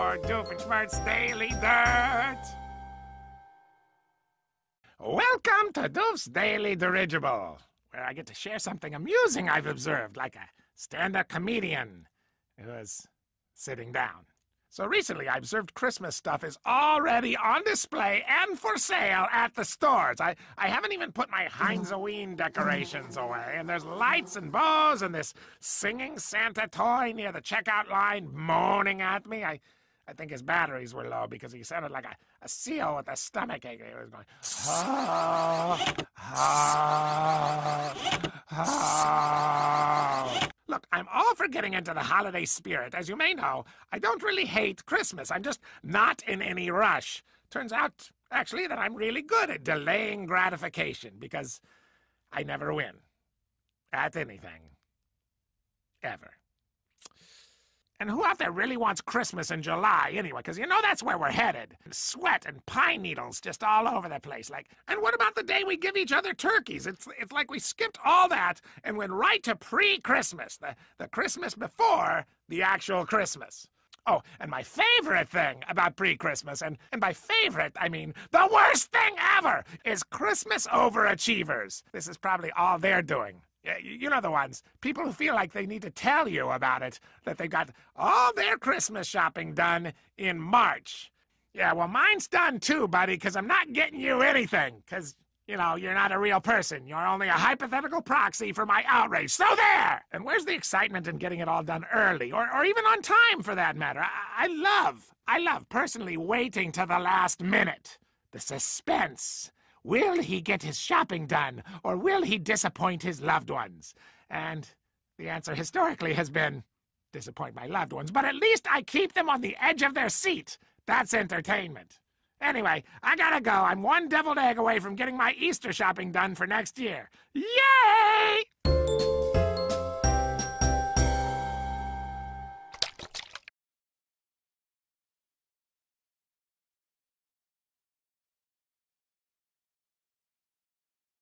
for Doofenshmirtz Daily Dirt. Welcome to Doof's Daily Dirigible, where I get to share something amusing I've observed, like a stand-up comedian who is sitting down. So recently, I observed Christmas stuff is already on display and for sale at the stores. I, I haven't even put my Heinzoween decorations away, and there's lights and bows and this singing Santa toy near the checkout line moaning at me. I, I think his batteries were low because he sounded like a, a seal with a stomach ache. He was going, ah, ah, ah. Look, I'm all for getting into the holiday spirit. As you may know, I don't really hate Christmas. I'm just not in any rush. Turns out, actually, that I'm really good at delaying gratification because I never win at anything. Ever. And who out there really wants Christmas in July anyway? Because you know that's where we're headed. Sweat and pine needles just all over the place. Like, and what about the day we give each other turkeys? It's it's like we skipped all that and went right to pre-Christmas, the the Christmas before the actual Christmas. Oh, and my favorite thing about pre-Christmas, and, and by favorite, I mean the worst thing ever, is Christmas overachievers. This is probably all they're doing. You know the ones. People who feel like they need to tell you about it, that they got all their Christmas shopping done in March. Yeah, well, mine's done too, buddy, because I'm not getting you anything. Because, you know, you're not a real person. You're only a hypothetical proxy for my outrage. So there! And where's the excitement in getting it all done early, or, or even on time for that matter? I, I love, I love personally waiting to the last minute. The suspense Will he get his shopping done, or will he disappoint his loved ones? And the answer historically has been disappoint my loved ones, but at least I keep them on the edge of their seat. That's entertainment. Anyway, I gotta go. I'm one deviled egg away from getting my Easter shopping done for next year. Yay!